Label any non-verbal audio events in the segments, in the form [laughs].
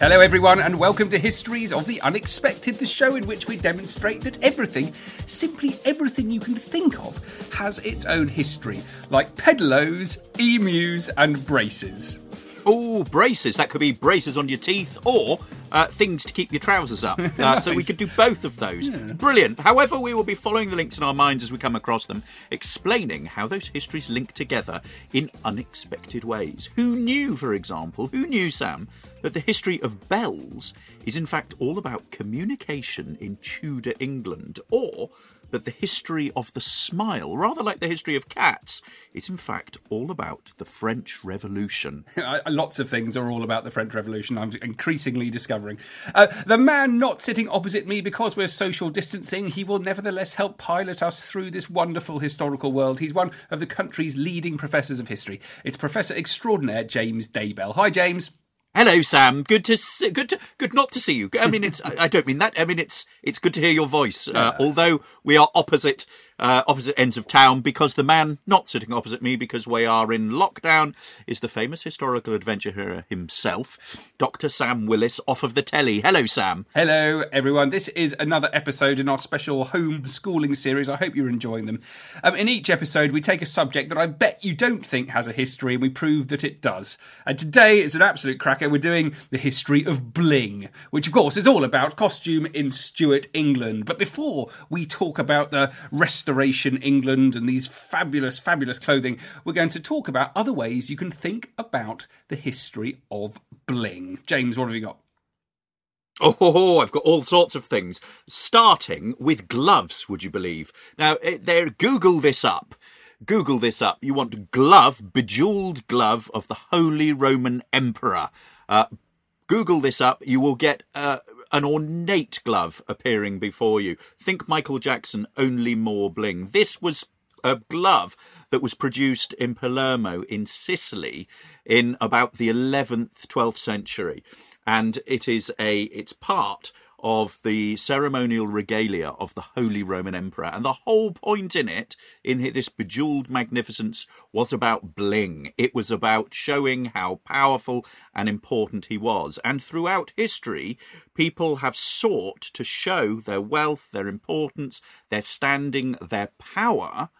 Hello, everyone, and welcome to Histories of the Unexpected, the show in which we demonstrate that everything, simply everything you can think of, has its own history, like pedalos, emus, and braces. Oh, braces. That could be braces on your teeth or uh, things to keep your trousers up. [laughs] Uh, So we could do both of those. Brilliant. However, we will be following the links in our minds as we come across them, explaining how those histories link together in unexpected ways. Who knew, for example, who knew, Sam, that the history of bells is in fact all about communication in Tudor England, or that the history of the smile, rather like the history of cats, is in fact all about the French Revolution. [laughs] Lots of things are all about the French Revolution, I'm increasingly discovering. Uh, the man not sitting opposite me because we're social distancing, he will nevertheless help pilot us through this wonderful historical world. He's one of the country's leading professors of history. It's Professor Extraordinaire James Daybell. Hi, James. Hello, Sam. Good to see, good to good not to see you. I mean, it's I I don't mean that. I mean, it's it's good to hear your voice. Uh, although we are opposite uh, opposite ends of town, because the man not sitting opposite me, because we are in lockdown, is the famous historical adventurer himself, Doctor Sam Willis, off of the telly. Hello, Sam. Hello, everyone. This is another episode in our special homeschooling series. I hope you're enjoying them. Um, in each episode, we take a subject that I bet you don't think has a history, and we prove that it does. And today is an absolute cracker. We're doing the history of bling, which, of course, is all about costume in Stuart England. But before we talk about the Restoration England and these fabulous, fabulous clothing, we're going to talk about other ways you can think about the history of bling. James, what have you got? Oh, I've got all sorts of things. Starting with gloves, would you believe? Now, eh, there, Google this up. Google this up. You want glove, bejeweled glove of the Holy Roman Emperor. Uh, Google this up. You will get uh, an ornate glove appearing before you. Think Michael Jackson, only more bling. This was a glove that was produced in Palermo in Sicily in about the 11th, 12th century. And it is a, it's part of the ceremonial regalia of the Holy Roman Emperor. And the whole point in it, in this bejeweled magnificence, was about bling. It was about showing how powerful and important he was. And throughout history, people have sought to show their wealth, their importance, their standing, their power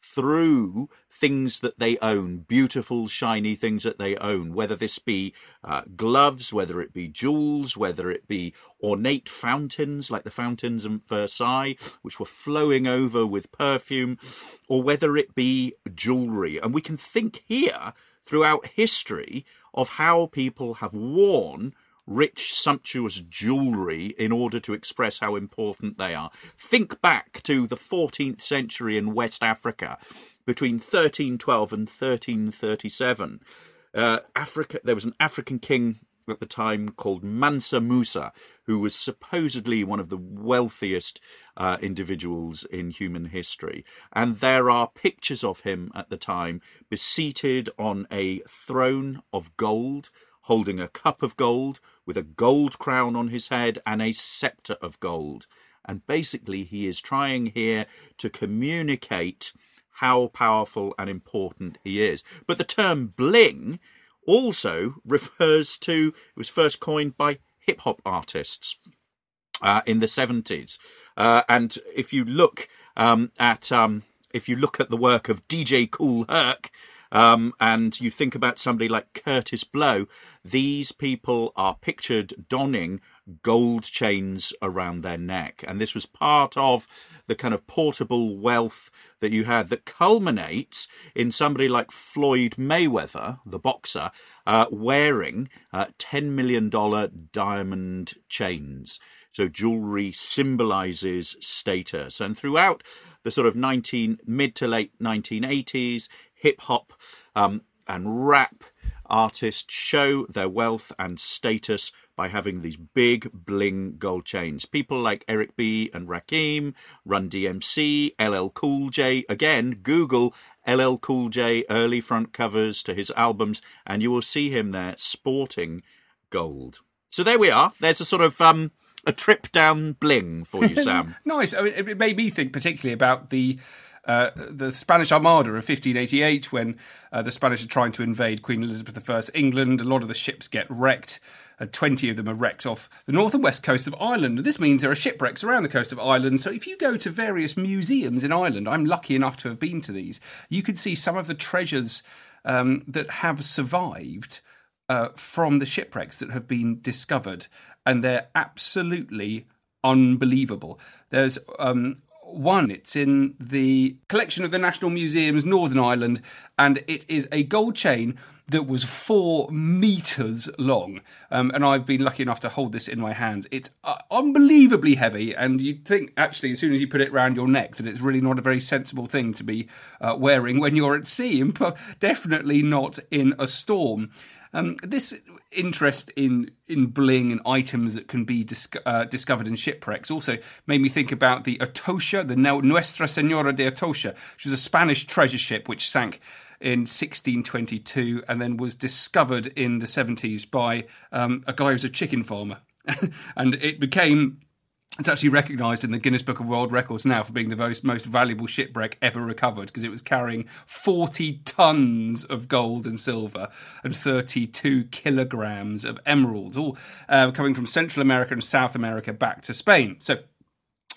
through things that they own, beautiful, shiny things that they own, whether this be uh, gloves, whether it be jewels, whether it be ornate fountains like the fountains in Versailles, which were flowing over with perfume, or whether it be jewellery. And we can think here throughout history of how people have worn rich, sumptuous jewellery in order to express how important they are. Think back to the 14th century in West Africa between 1312 and 1337. Uh, Africa, there was an African king at the time called Mansa Musa, who was supposedly one of the wealthiest uh, individuals in human history. And there are pictures of him at the time, seated on a throne of gold, holding a cup of gold, with a gold crown on his head and a scepter of gold. And basically, he is trying here to communicate how powerful and important he is. But the term bling also refers to, it was first coined by hip hop artists uh, in the 70s. Uh, and if you look um, at um, if you look at the work of DJ Kool Herc, um, and you think about somebody like Kurtis Blow, these people are pictured donning gold chains around their neck. And this was part of the kind of portable wealth that you had that culminates in somebody like Floyd Mayweather, the boxer, uh, wearing uh, $10 million diamond chains. So jewelry symbolizes status. And throughout the sort of 19 mid to late 1980s, hip hop um, and rap artists show their wealth and status by having these big bling gold chains. People like Eric B and Rakim, Run DMC, LL Cool J. Again, Google LL Cool J early front covers to his albums, and you will see him there sporting gold. So there we are. There's a sort of um, a trip down bling for you, [laughs] Sam. nice. I mean, it made me think particularly about the. Uh, the Spanish Armada of 1588, when uh, the Spanish are trying to invade Queen Elizabeth I's England, a lot of the ships get wrecked. Uh, 20 of them are wrecked off the north and west coast of Ireland. And this means there are shipwrecks around the coast of Ireland. So if you go to various museums in Ireland, I'm lucky enough to have been to these, you can see some of the treasures um, that have survived uh, from the shipwrecks that have been discovered, and they're absolutely unbelievable. There's um, one, it's in the collection of the National Museum's Northern Ireland, and it is a gold chain that was four meters long. Um, and I've been lucky enough to hold this in my hands. It's uh, unbelievably heavy, and you'd think actually, as soon as you put it around your neck, that it's really not a very sensible thing to be uh, wearing when you're at sea, [laughs] and definitely not in a storm. Um, this interest in in bling and items that can be dis- uh, discovered in shipwrecks also made me think about the Atocha, the Nuestra Senora de Atocha, which was a Spanish treasure ship which sank in 1622 and then was discovered in the 70s by um, a guy who was a chicken farmer. [laughs] and it became it's actually recognised in the Guinness Book of World Records now for being the most, most valuable shipwreck ever recovered because it was carrying 40 tons of gold and silver and 32 kilograms of emeralds, all uh, coming from Central America and South America back to Spain. So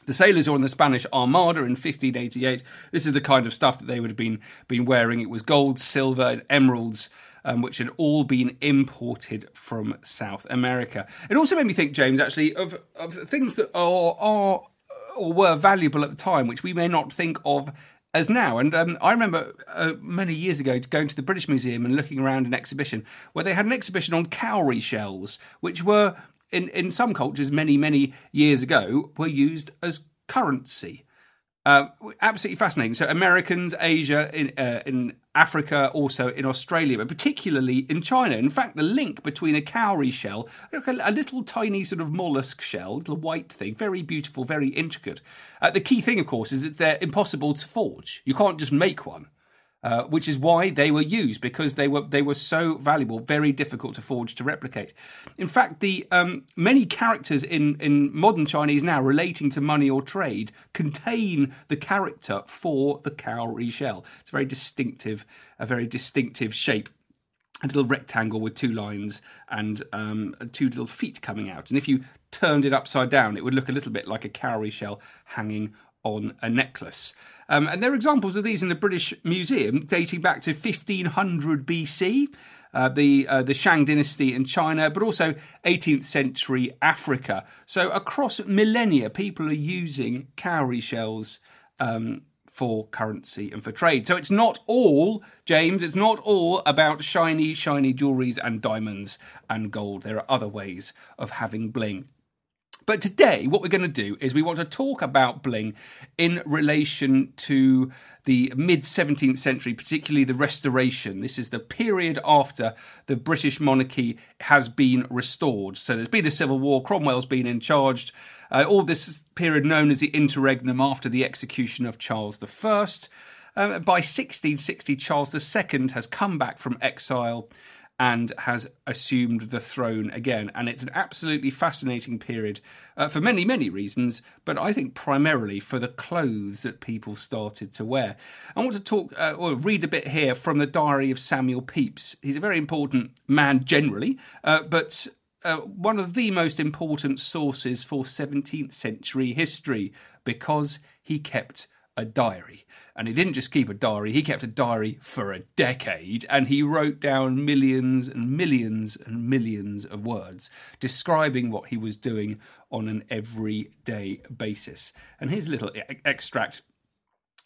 the sailors were on the Spanish Armada in 1588. This is the kind of stuff that they would have been been wearing. It was gold, silver, and emeralds um, which had all been imported from South America. It also made me think, James, actually, of, of things that are, are or were valuable at the time, which we may not think of as now. And um, I remember uh, many years ago going to the British Museum and looking around an exhibition where they had an exhibition on cowrie shells, which were in in some cultures many many years ago were used as currency. Uh, absolutely fascinating. So Americans, Asia, in uh, in Africa, also in Australia, but particularly in China. In fact, the link between a cowrie shell, a little tiny sort of mollusk shell, little white thing, very beautiful, very intricate. Uh, the key thing, of course, is that they're impossible to forge. You can't just make one. Uh, which is why they were used because they were they were so valuable, very difficult to forge to replicate. In fact, the um, many characters in in modern Chinese now relating to money or trade contain the character for the cowrie shell. It's a very distinctive, a very distinctive shape a little rectangle with two lines and um, two little feet coming out. And if you turned it upside down, it would look a little bit like a cowrie shell hanging on a necklace. Um, and there are examples of these in the British Museum dating back to 1500 BC. Uh, the uh, the Shang dynasty in China, but also 18th century Africa. So across millennia, people are using cowrie shells um, for currency and for trade. So it's not all, James. It's not all about shiny, shiny jewelries and diamonds and gold. There are other ways of having bling. But today, what we're going to do is we want to talk about bling in relation to the mid 17th century, particularly the Restoration. This is the period after the British monarchy has been restored. So there's been a civil war, Cromwell's been in charge. Uh, all this period known as the interregnum after the execution of Charles I. Uh, by 1660, Charles II has come back from exile and has assumed the throne again. And it's an absolutely fascinating period uh, for many, many reasons, but I think primarily for the clothes that people started to wear. I want to talk uh, or read a bit here from the diary of Samuel Pepys. He's a very important man generally, uh, but uh, one of the most important sources for 17th century history because he kept a diary. And he didn't just keep a diary, he kept a diary for a decade. And he wrote down millions and millions and millions of words describing what he was doing on an everyday basis. And here's a little extract.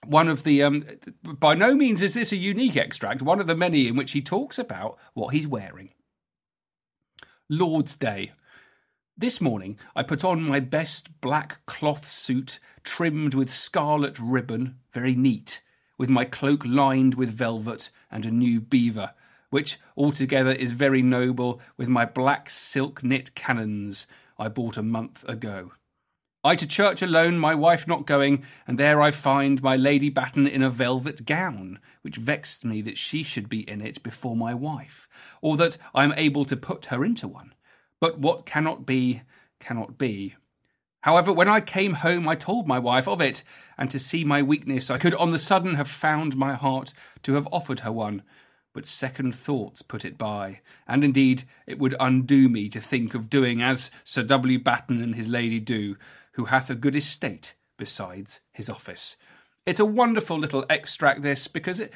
One of the um, by no means is this a unique extract one of the many in which he talks about what he's wearing. Lord's day This morning I put on my best black cloth suit trimmed with scarlet ribbon, very neat, with my cloak lined with velvet and a new beaver, which altogether is very noble, with my black silk knit cannons I bought a month ago. I to church alone, my wife not going, and there I find my Lady Batten in a velvet gown, which vexed me that she should be in it before my wife, or that I am able to put her into one. But what cannot be, cannot be. However, when I came home, I told my wife of it, and to see my weakness, I could on the sudden have found my heart to have offered her one. But second thoughts put it by, and indeed it would undo me to think of doing as Sir W. Batten and his lady do, who hath a good estate besides his office. It's a wonderful little extract, this, because it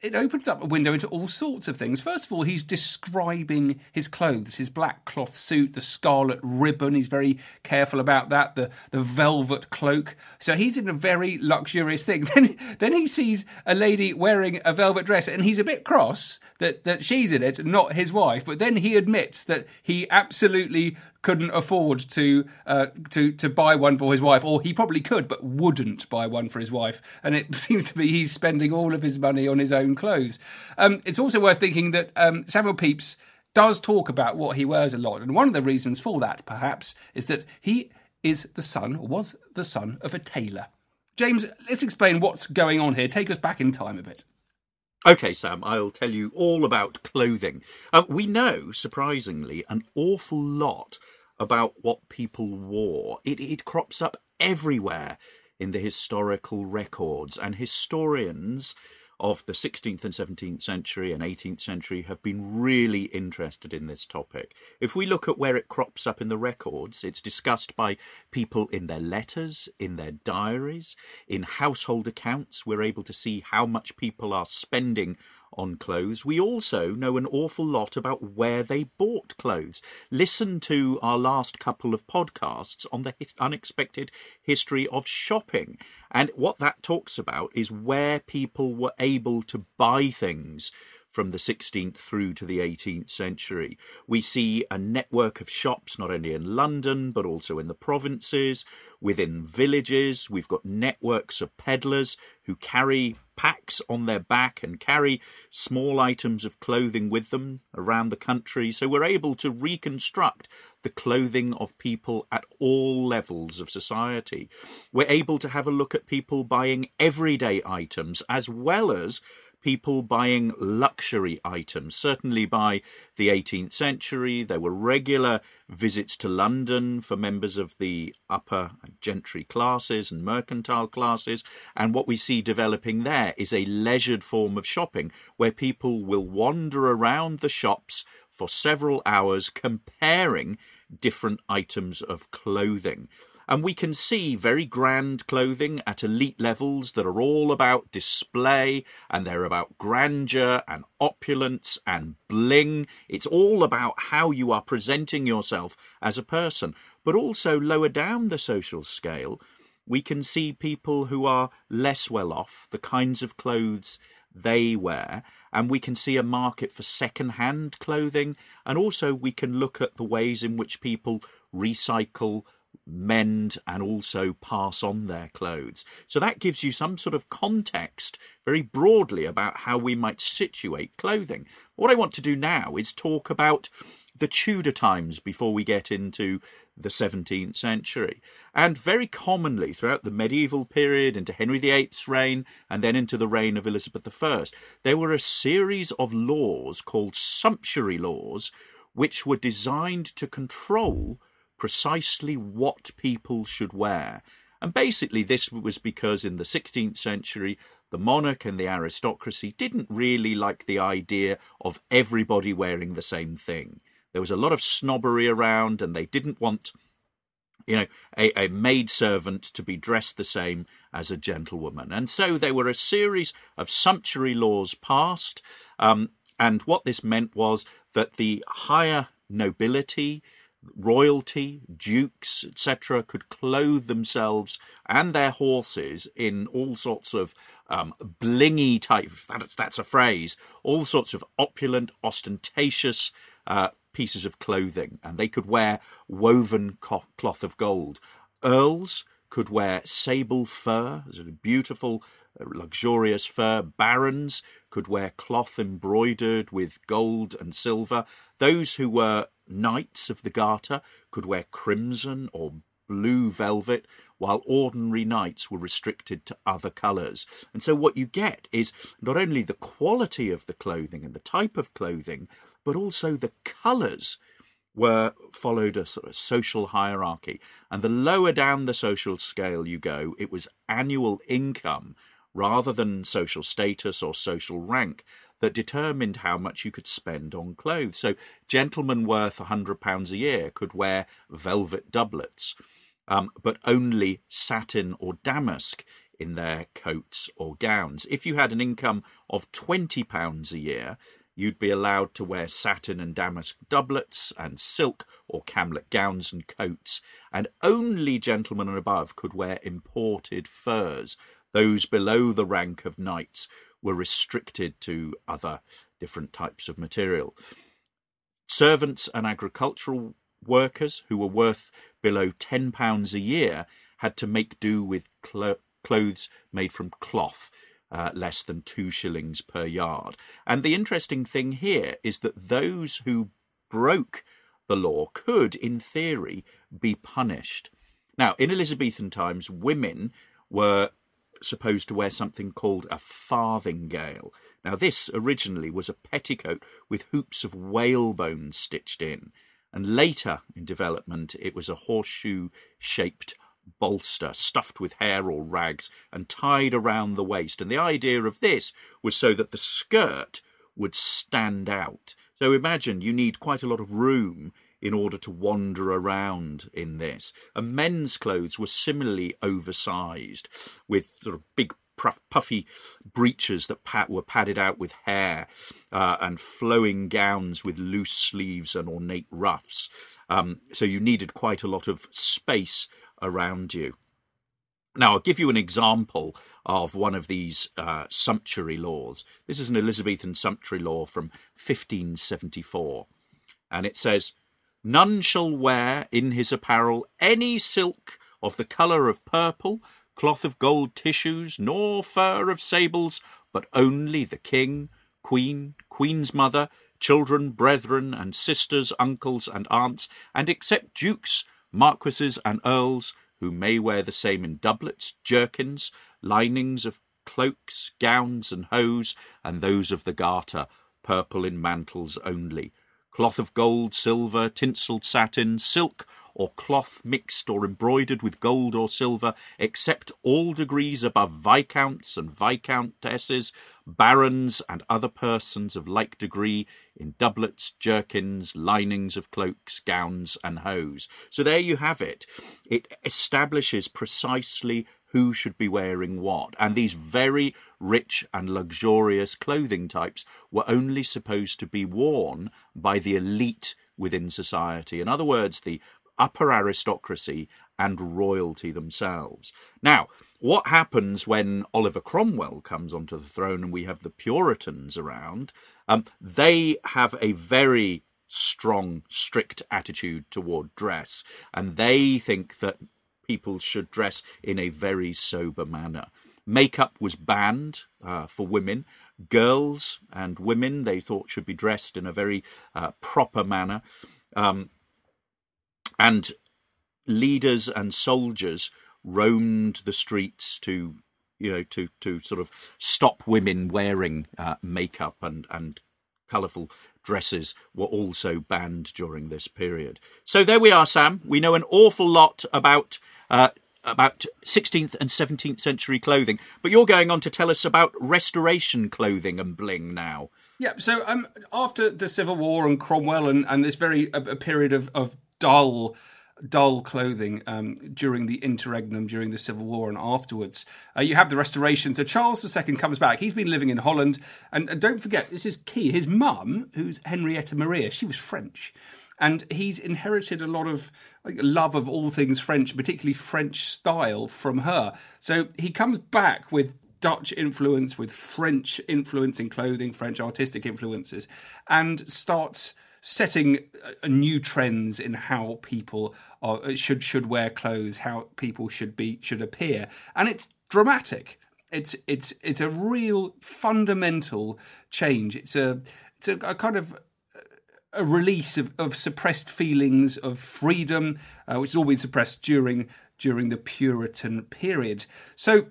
it opens up a window into all sorts of things. First of all, he's describing his clothes, his black cloth suit, the scarlet ribbon. He's very careful about that. The the velvet cloak. So he's in a very luxurious thing. [laughs] Then then he sees a lady wearing a velvet dress, and he's a bit cross that that she's in it, not his wife. But then he admits that he absolutely couldn't afford to uh, to to buy one for his wife, or he probably could, but wouldn't buy one for his wife. And it [laughs] seems to be he's spending all of his money on his own clothes. Um, it's also worth thinking that um, Samuel Pepys does talk about what he wears a lot, and one of the reasons for that, perhaps, is that he is the son, or was the son, of a tailor. James, let's explain what's going on here. Take us back in time a bit. Okay, Sam, I'll tell you all about clothing. Uh, we know, surprisingly, an awful lot about what people wore. It, it crops up everywhere in the historical records, and historians of the 16th and 17th century and 18th century have been really interested in this topic. If we look at where it crops up in the records, it's discussed by people in their letters, in their diaries, in household accounts. We're able to see how much people are spending on clothes, we also know an awful lot about where they bought clothes. Listen to our last couple of podcasts on the his- unexpected history of shopping. And what that talks about is where people were able to buy things from the 16th through to the 18th century. We see a network of shops not only in London but also in the provinces, within villages. We've got networks of peddlers who carry packs on their back and carry small items of clothing with them around the country. So we're able to reconstruct the clothing of people at all levels of society. We're able to have a look at people buying everyday items as well as people buying luxury items. Certainly by the 18th century, there were regular visits to London for members of the upper gentry classes and mercantile classes. And what we see developing there is a leisured form of shopping where people will wander around the shops for several hours comparing different items of clothing. And we can see very grand clothing at elite levels that are all about display and they're about grandeur and opulence and bling. It's all about how you are presenting yourself as a person. But also lower down the social scale, we can see people who are less well off, the kinds of clothes they wear, and we can see a market for second hand clothing, and also we can look at the ways in which people recycle mend and also pass on their clothes. So that gives you some sort of context very broadly about how we might situate clothing. What I want to do now is talk about the Tudor times before we get into the 17th century. And very commonly throughout the medieval period, into Henry VIII's reign, and then into the reign of Elizabeth I, there were a series of laws called sumptuary laws, which were designed to control precisely what people should wear. And basically, this was because in the 16th century, the monarch and the aristocracy didn't really like the idea of everybody wearing the same thing. There was a lot of snobbery around, and they didn't want, you know, a, a maid servant to be dressed the same as a gentlewoman. And so there were a series of sumptuary laws passed. Um, and what this meant was that the higher nobility, royalty, dukes, etc., could clothe themselves and their horses in all sorts of um, blingy type, that's, that's a phrase, all sorts of opulent, ostentatious uh, pieces of clothing, and they could wear woven co- cloth of gold. Earls could wear sable fur, beautiful, uh, luxurious fur. Barons could wear cloth embroidered with gold and silver. Those who were knights of the Garter could wear crimson or blue velvet, while ordinary knights were restricted to other colours. And so what you get is not only the quality of the clothing and the type of clothing, but also the colours were followed a sort of social hierarchy. And the lower down the social scale you go, it was annual income rather than social status or social rank that determined how much you could spend on clothes. So, gentlemen worth a hundred pounds a year could wear velvet doublets, um, but only satin or damask in their coats or gowns. If you had an income of twenty pounds a year, you'd be allowed to wear satin and damask doublets and silk or camlet gowns and coats, and only gentlemen and above could wear imported furs. Those below the rank of knights were restricted to other different types of material. Servants and agricultural workers who were worth below £10 a year had to make do with cl- clothes made from cloth uh, less than two shillings per yard. And the interesting thing here is that those who broke the law could, in theory, be punished. Now, in Elizabethan times, women were supposed to wear something called a farthingale. Now, this originally was a petticoat with hoops of whalebone stitched in, and later in development, it was a horseshoe shaped bolster stuffed with hair or rags and tied around the waist. And the idea of this was so that the skirt would stand out. So imagine you need quite a lot of room in order to wander around in this. And men's clothes were similarly oversized with sort of big puffy breeches that were padded out with hair uh, and flowing gowns with loose sleeves and ornate ruffs. Um, so you needed quite a lot of space around you. Now, I'll give you an example of one of these uh, sumptuary laws. This is an Elizabethan sumptuary law from 1574. And it says, None shall wear in his apparel any silk of the colour of purple, cloth of gold tissues, nor fur of sables, but only the king, queen, queen's mother, children, brethren, and sisters, uncles, and aunts, and except dukes, marquises, and earls, who may wear the same in doublets, jerkins, linings of cloaks, gowns, and hose, and those of the garter, purple in mantles only, cloth of gold, silver, tinselled satin, silk, or cloth mixed or embroidered with gold or silver, except all degrees above viscounts and viscountesses, barons, and other persons of like degree, in doublets, jerkins, linings of cloaks, gowns, and hose. So there you have it. It establishes precisely who should be wearing what. And these very rich and luxurious clothing types were only supposed to be worn by the elite within society. In other words, the upper aristocracy and royalty themselves. Now, what happens when Oliver Cromwell comes onto the throne and we have the Puritans around? Um, they have a very strong, strict attitude toward dress, and they think that people should dress in a very sober manner. Makeup was banned uh, for women. Girls and women they thought should be dressed in a very uh, proper manner. Um, and leaders and soldiers roamed the streets to you know to to sort of stop women wearing uh, makeup and and colourful dresses were also banned during this period. So there we are, Sam. We know an awful lot about uh, about 16th and 17th century clothing, but you're going on to tell us about Restoration clothing and bling now. Yeah. So um, after the Civil War and Cromwell and, and this very a period of, of dull dull clothing um, during the interregnum, during the Civil War, and afterwards. Uh, you have the Restoration. So Charles II comes back. He's been living in Holland, and, and don't forget this is key. His mum, who's Henrietta Maria, she was French, and he's inherited a lot of love of all things French, particularly French style, from her. So he comes back with Dutch influence, with French influence in clothing, French artistic influences, and starts setting new trends in how people are, should should wear clothes, how people should be should appear, and it's dramatic. It's it's it's a real fundamental change. It's a it's a, a kind of a release of, of suppressed feelings of freedom, uh, which has all been suppressed during during the Puritan period. So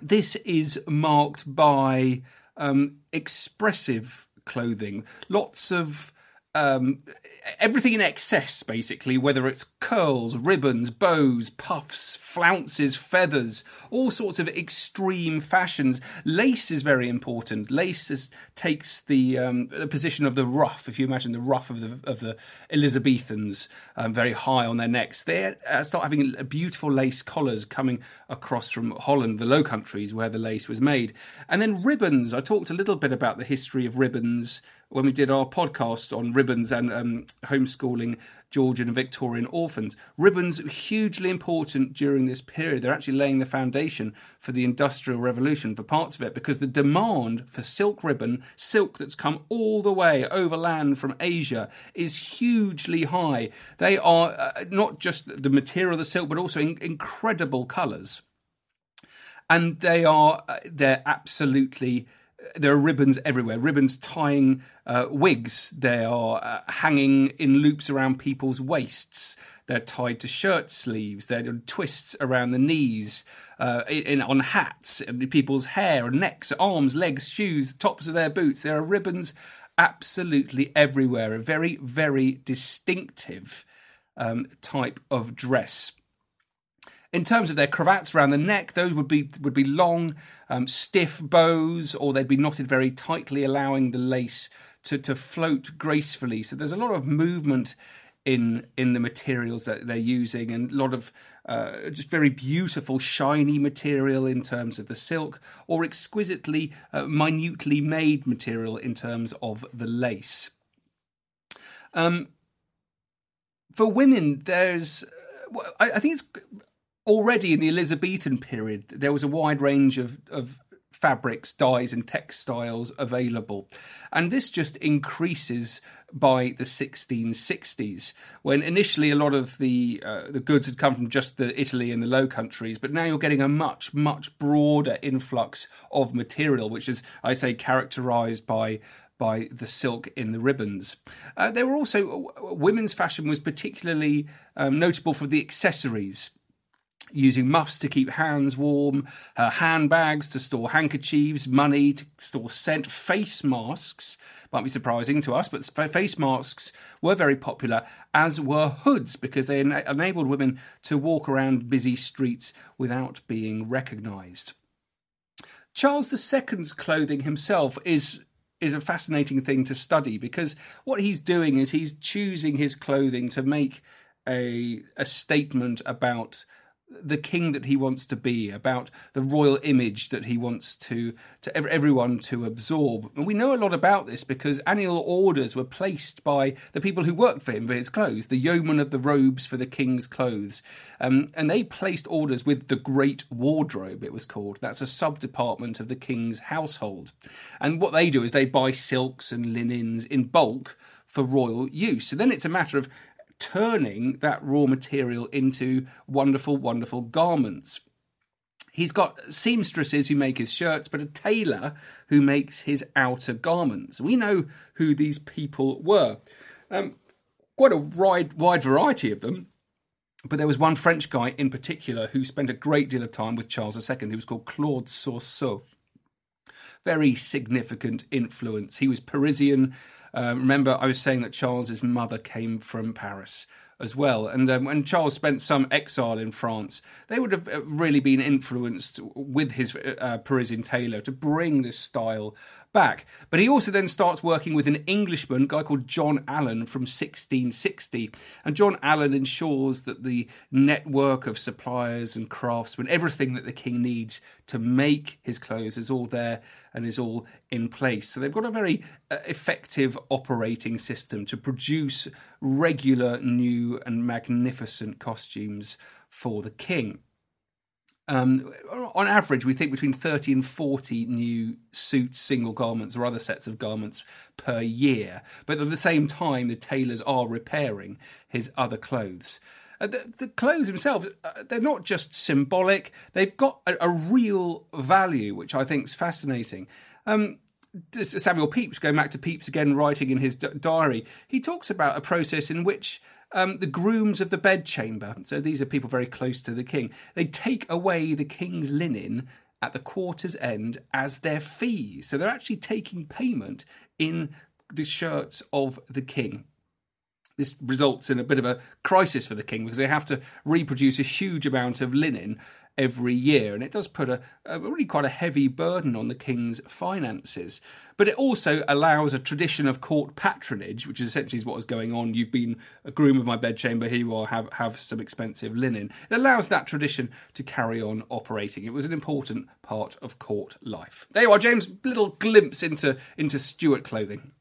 this is marked by um, expressive clothing, lots of um, everything in excess, basically, whether it's curls, ribbons, bows, puffs, flounces, feathers, all sorts of extreme fashions. Lace is very important. Lace is, takes the, um, the, position of the ruff. If you imagine the ruff of the of the Elizabethans, um, very high on their necks, they uh, start having beautiful lace collars coming across from Holland, the Low Countries, where the lace was made, and then ribbons. I talked a little bit about the history of ribbons when we did our podcast on ribbons and um, homeschooling Georgian and Victorian orphans. Ribbons hugely important during this period. They're actually laying the foundation for the Industrial Revolution for parts of it because the demand for silk ribbon, silk that's come all the way overland from Asia, is hugely high. They are uh, not just the material of the silk, but also in- incredible colours. And they are, uh, they're absolutely there are ribbons everywhere. Ribbons tying uh, wigs. They are uh, hanging in loops around people's waists. They're tied to shirt sleeves. They're twists around the knees, uh, in, on hats, people's hair necks, arms, legs, shoes, tops of their boots. There are ribbons absolutely everywhere. A very, very distinctive um, type of dress. In terms of their cravats around the neck, those would be would be long, um, stiff bows, or they'd be knotted very tightly, allowing the lace to to float gracefully. So there's a lot of movement in in the materials that they're using, and a lot of uh, just very beautiful, shiny material in terms of the silk, or exquisitely, uh, minutely made material in terms of the lace. Um, for women, there's, I, I think it's already in the Elizabethan period, there was a wide range of, of fabrics, dyes, and textiles available. And this just increases by the 1660s, when initially a lot of the uh, the goods had come from just the Italy and the Low Countries, but now you're getting a much much broader influx of material, which is I say characterised by by the silk in the ribbons. Uh, there were also women's fashion was particularly um, notable for the accessories using muffs to keep hands warm, her handbags to store handkerchiefs, money to store scent, face masks. Might be surprising to us, but face masks were very popular, as were hoods, because they enabled women to walk around busy streets without being recognised. Charles II's clothing himself is is a fascinating thing to study because what he's doing is he's choosing his clothing to make a a statement about the king that he wants to be, about the royal image that he wants to to everyone to absorb. And we know a lot about this because annual orders were placed by the people who worked for him for his clothes, the yeomen of the robes for the king's clothes, um, and they placed orders with the Great Wardrobe. It was called. That's a sub department of the king's household, and what they do is they buy silks and linens in bulk for royal use. So then it's a matter of turning that raw material into wonderful, wonderful garments. He's got seamstresses who make his shirts, but a tailor who makes his outer garments. We know who these people were. Um, quite a wide, wide variety of them. But there was one French guy in particular who spent a great deal of time with Charles II, who was called Claude Sourceau. Very significant influence. He was Parisian, um, remember, I was saying that Charles's mother came from Paris as well. And um, when Charles spent some exile in France, they would have uh, really been influenced with his uh, Parisian tailor to bring this style back. But he also then starts working with an Englishman, a guy called John Allen from 1660. And John Allen ensures that the network of suppliers and craftsmen, everything that the king needs to make his clothes, is all there and is all in place. So they've got a very uh, effective operating system to produce regular, new, and magnificent costumes for the king. Um, on average, we think between 30 and 40 new suits, single garments, or other sets of garments per year. But at the same time, the tailors are repairing his other clothes. Uh, the, the, clothes themselves, uh, they're not just symbolic, they've got a, a real value, which I think is fascinating. Um, Samuel Pepys, going back to Pepys again, writing in his diary, he talks about a process in which um, the grooms of the bedchamber, so these are people very close to the king, they take away the king's linen at the quarter's end as their fees. So they're actually taking payment in the shirts of the king. This results in a bit of a crisis for the king because they have to reproduce a huge amount of linen every year, and it does put a, a, really quite a heavy burden on the king's finances. But it also allows a tradition of court patronage, which is essentially what is going on. You've been a groom of my bedchamber, here you are, have have some expensive linen. It allows that tradition to carry on operating. It was an important part of court life. There you are, James. Little glimpse into into Stuart clothing.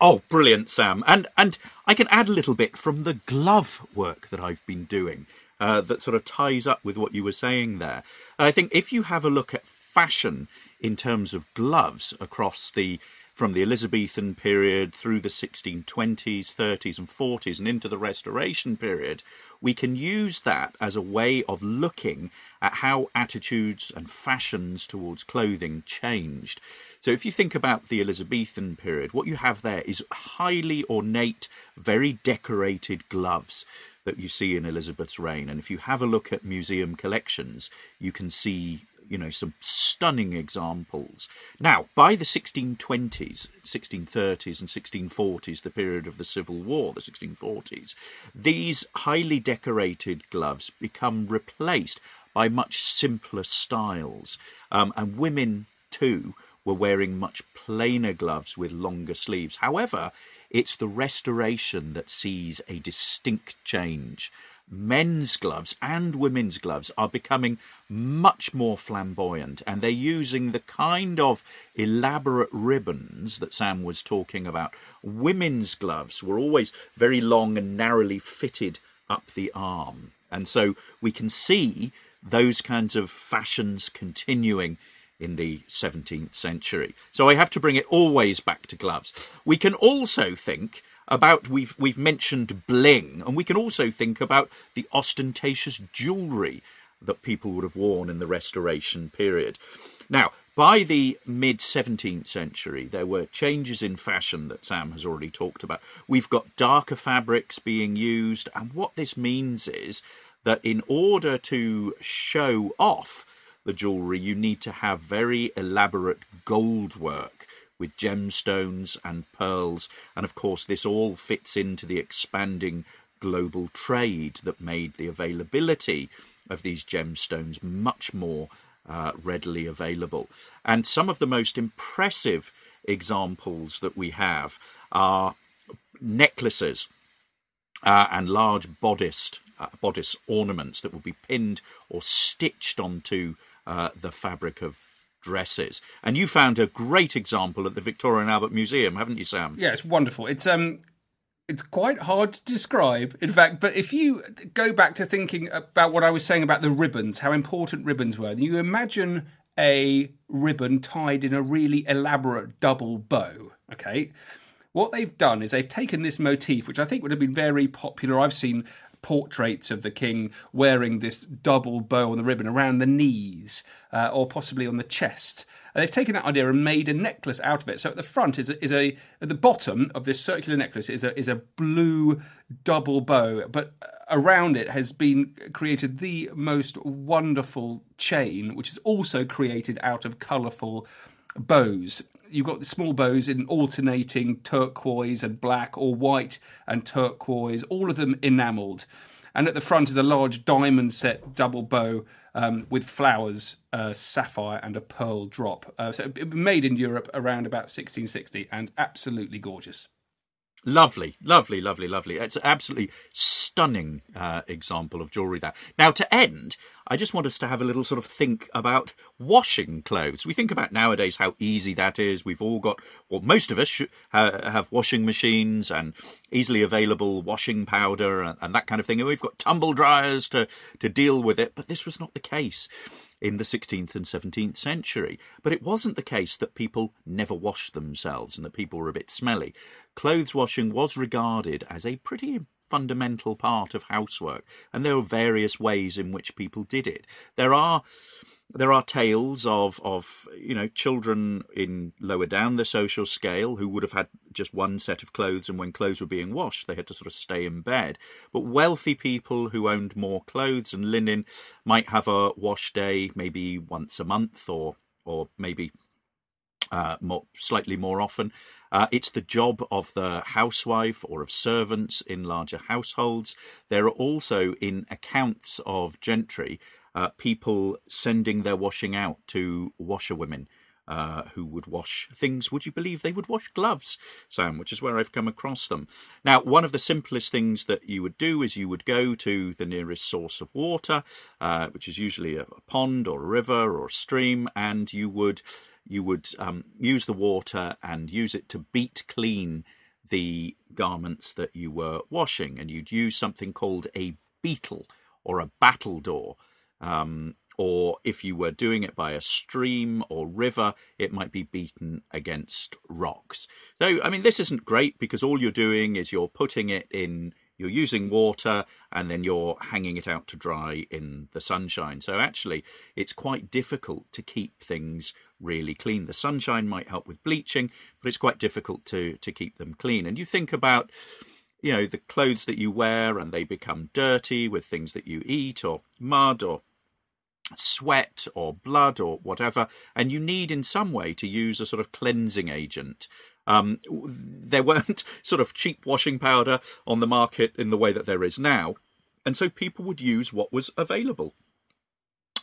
Oh, brilliant, Sam. And and I can add a little bit from the glove work that I've been doing uh, that sort of ties up with what you were saying there. I think if you have a look at fashion in terms of gloves across the from the Elizabethan period through the 1620s, 30s, and 40s, and into the Restoration period, we can use that as a way of looking at how attitudes and fashions towards clothing changed. So, if you think about the Elizabethan period, what you have there is highly ornate, very decorated gloves that you see in Elizabeth's reign. And if you have a look at museum collections, you can see you know some stunning examples. Now, by the 1620s, 1630s, and 1640s, the period of the Civil War, the 1640s, these highly decorated gloves become replaced by much simpler styles, um, and women too were wearing much plainer gloves with longer sleeves. However, it's the restoration that sees a distinct change. Men's gloves and women's gloves are becoming much more flamboyant, and they're using the kind of elaborate ribbons that Sam was talking about. Women's gloves were always very long and narrowly fitted up the arm, and so we can see those kinds of fashions continuing in the 17th century. So I have to bring it always back to gloves. We can also think about we've we've mentioned bling and we can also think about the ostentatious jewelry that people would have worn in the restoration period. Now, by the mid 17th century, there were changes in fashion that Sam has already talked about. We've got darker fabrics being used, and what this means is that in order to show off the jewellery, you need to have very elaborate gold work with gemstones and pearls. And of course, this all fits into the expanding global trade that made the availability of these gemstones much more uh, readily available. And some of the most impressive examples that we have are necklaces uh, and large bodice, uh, bodice ornaments that will be pinned or stitched onto uh, the fabric of dresses. And you found a great example at the Victoria and Albert Museum, haven't you, Sam? Yeah, it's wonderful. It's um it's quite hard to describe, in fact, but if you go back to thinking about what I was saying about the ribbons, how important ribbons were, you imagine a ribbon tied in a really elaborate double bow, okay? What they've done is they've taken this motif, which I think would have been very popular. I've seen portraits of the king wearing this double bow on the ribbon around the knees uh, or possibly on the chest. And they've taken that idea and made a necklace out of it. So at the front is a, is a at the bottom of this circular necklace is a is a blue double bow, but around it has been created the most wonderful chain, which is also created out of colourful bows. You've got the small bows in alternating turquoise and black or white and turquoise, all of them enamelled. And at the front is a large diamond set double bow um, with flowers, uh, sapphire, and a pearl drop. Uh, so made in Europe around about 1660 and absolutely gorgeous. Lovely, lovely, lovely, lovely. It's an absolutely stunning uh, example of jewellery there. Now, to end, I just want us to have a little sort of think about washing clothes. We think about nowadays how easy that is. We've all got, well, most of us uh, have washing machines and easily available washing powder and, and that kind of thing. And we've got tumble dryers to, to deal with it. But this was not the case in the 16th and 17th century. But it wasn't the case that people never washed themselves and that people were a bit smelly. Clothes washing was regarded as a pretty fundamental part of housework, and there were various ways in which people did it. There are there are tales of of you know children in lower down the social scale who would have had just one set of clothes and when clothes were being washed they had to sort of stay in bed but wealthy people who owned more clothes and linen might have a wash day maybe once a month or or maybe uh, more, slightly more often. Uh, it's the job of the housewife or of servants in larger households. There are also in accounts of gentry uh, people sending their washing out to washerwomen. Uh, who would wash things. Would you believe they would wash gloves, Sam? Which is where I've come across them. Now, one of the simplest things that you would do is you would go to the nearest source of water, uh, which is usually a, a, pond or a river or a stream, and you would you would um, use the water and use it to beat clean the garments that you were washing, and you'd use something called a beetle or a battledore. Um, or if you were doing it by a stream or river, it might be beaten against rocks. So, I mean, this isn't great because all you're doing is you're putting it in, you're using water and then you're hanging it out to dry in the sunshine. So, actually, it's quite difficult to keep things really clean. The sunshine might help with bleaching, but it's quite difficult to, to keep them clean. And you think about, you know, the clothes that you wear and they become dirty with things that you eat or mud or sweat or blood or whatever, and you need in some way to use a sort of cleansing agent. Um, there weren't [laughs] sort of cheap washing powder on the market in the way that there is now, and so people would use what was available.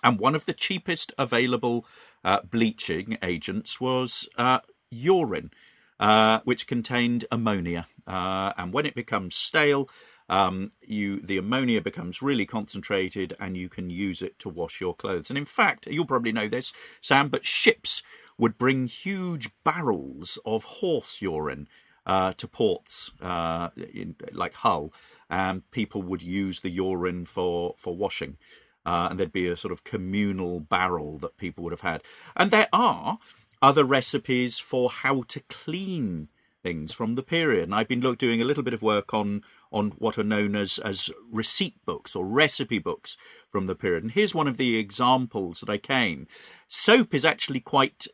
And one of the cheapest available uh, bleaching agents was uh, urine, uh, which contained ammonia. Uh, and when it becomes stale, um, you the ammonia becomes really concentrated, and you can use it to wash your clothes. And in fact, you'll probably know this, Sam, but ships would bring huge barrels of horse urine uh, to ports uh, in, like Hull, and people would use the urine for for washing. Uh, and there'd be a sort of communal barrel that people would have had. And there are other recipes for how to clean things from the period. And I've been look, doing a little bit of work on on what are known as as receipt books or recipe books from the period. And here's one of the examples that I came. Soap is actually quite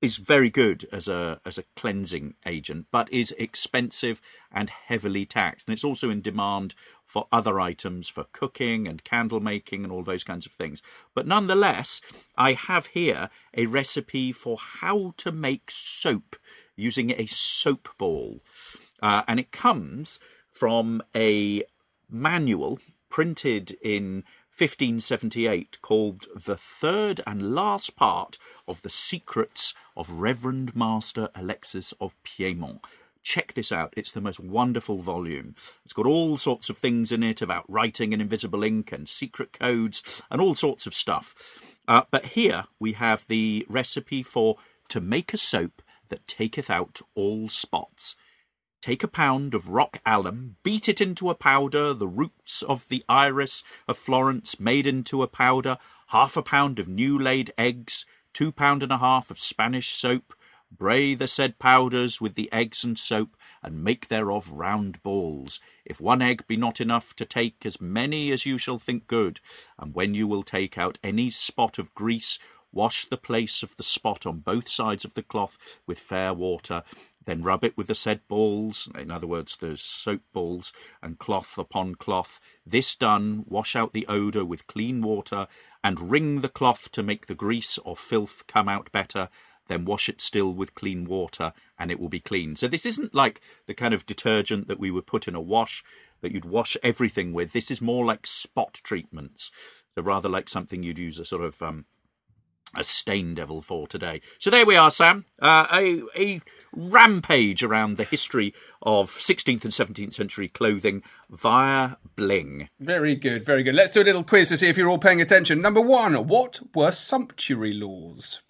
is very good as a as a cleansing agent, but is expensive and heavily taxed. And it's also in demand for other items for cooking and candle making and all those kinds of things. But nonetheless, I have here a recipe for how to make soap using a soap ball. Uh, and it comes from a manual printed in 1578 called The Third and Last Part of the Secrets of Reverend Master Alexis of Piedmont. Check this out. It's the most wonderful volume. It's got all sorts of things in it about writing in invisible ink and secret codes and all sorts of stuff. Uh, but here we have the recipe for to make a soap that taketh out all spots. Take a pound of rock alum, beat it into a powder, the roots of the iris of Florence made into a powder, half a pound of new laid eggs, two pound and a half of Spanish soap, bray the said powders with the eggs and soap, and make thereof round balls. If one egg be not enough, to take as many as you shall think good. And when you will take out any spot of grease, wash the place of the spot on both sides of the cloth with fair water, then rub it with the said balls, in other words, the soap balls, and cloth upon cloth. This done, wash out the odour with clean water, and wring the cloth to make the grease or filth come out better. Then wash it still with clean water, and it will be clean. So this isn't like the kind of detergent that we would put in a wash that you'd wash everything with. This is more like spot treatments. So rather like something you'd use a sort of um, a stain devil for today. So there we are, Sam. Uh, a, a rampage around the history of 16th and 17th century clothing via bling. Very good, very good. Let's do a little quiz to see if you're all paying attention. Number one, what were sumptuary laws?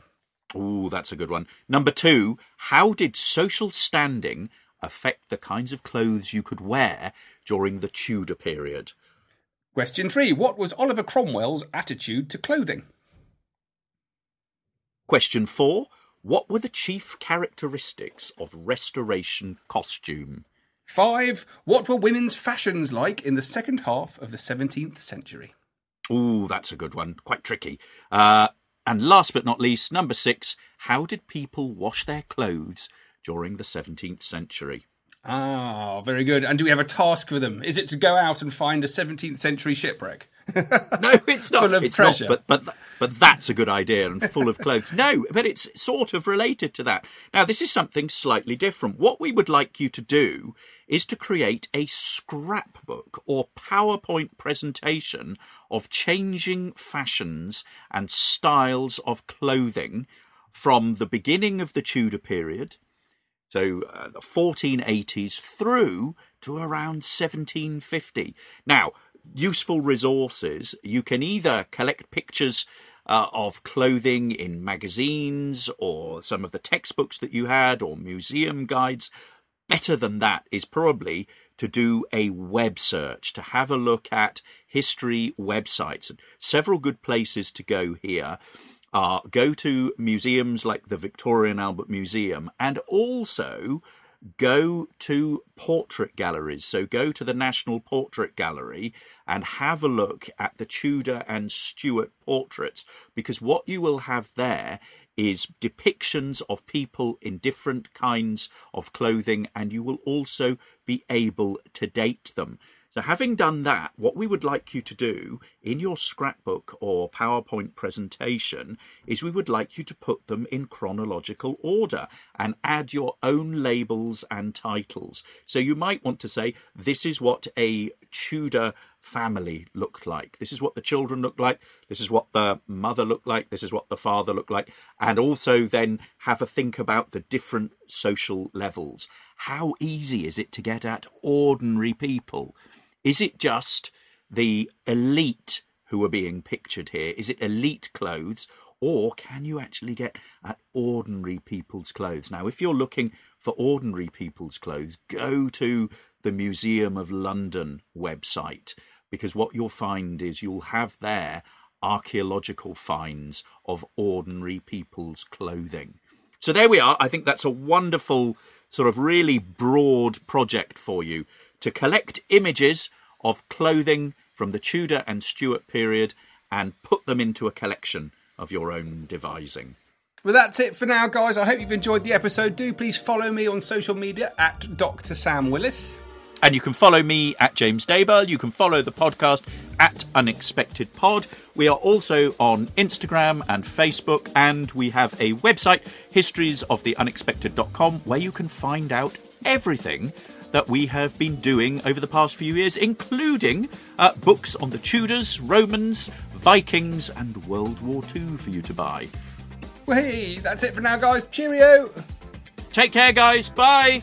Ooh, that's a good one. Number two, how did social standing affect the kinds of clothes you could wear during the Tudor period? Question three, what was Oliver Cromwell's attitude to clothing? Question four, what were the chief characteristics of Restoration costume? Five, what were women's fashions like in the second half of the 17th century? Ooh, that's a good one. Quite tricky. Uh, and last but not least, number six, how did people wash their clothes during the 17th century? Ah, very good. And do we have a task for them? Is it to go out and find a 17th century shipwreck? [laughs] No, it's not. Full of it's treasure. Not, but but but that's a good idea and full of clothes. [laughs] No, but it's sort of related to that. Now, this is something slightly different. What we would like you to do is to create a scrapbook or PowerPoint presentation of changing fashions and styles of clothing from the beginning of the Tudor period so uh, the 1480s through to around 1750. Now, useful resources. You can either collect pictures uh, of clothing in magazines or some of the textbooks that you had or museum guides. Better than that is probably to do a web search, to have a look at history websites. Several good places to go here are go to museums like the Victoria and Albert Museum and also go to portrait galleries. So go to the National Portrait Gallery and have a look at the Tudor and Stuart portraits because what you will have there is depictions of people in different kinds of clothing and you will also be able to date them. So, having done that, what we would like you to do in your scrapbook or PowerPoint presentation is we would like you to put them in chronological order and add your own labels and titles. So, you might want to say, This is what a Tudor family looked like. This is what the children looked like. This is what the mother looked like. This is what the father looked like. And also then have a think about the different social levels. How easy is it to get at ordinary people? Is it just the elite who are being pictured here? Is it elite clothes? Or can you actually get at ordinary people's clothes? Now, if you're looking for ordinary people's clothes, go to the Museum of London website because what you'll find is you'll have there archaeological finds of ordinary people's clothing. So there we are. I think that's a wonderful, sort of really broad project for you to collect images of clothing from the Tudor and Stuart period and put them into a collection of your own devising. Well, that's it for now, guys. I hope you've enjoyed the episode. Do please follow me on social media at Dr. Sam Willis. And you can follow me at James Daybell. You can follow the podcast at Unexpected Pod. We are also on Instagram and Facebook, and we have a website, historiesoftheunexpected.com, where you can find out everything that we have been doing over the past few years, including uh, books on the Tudors, Romans, Vikings, and World War II for you to buy. Well, hey, that's it for now, guys. Cheerio. Take care, guys. Bye.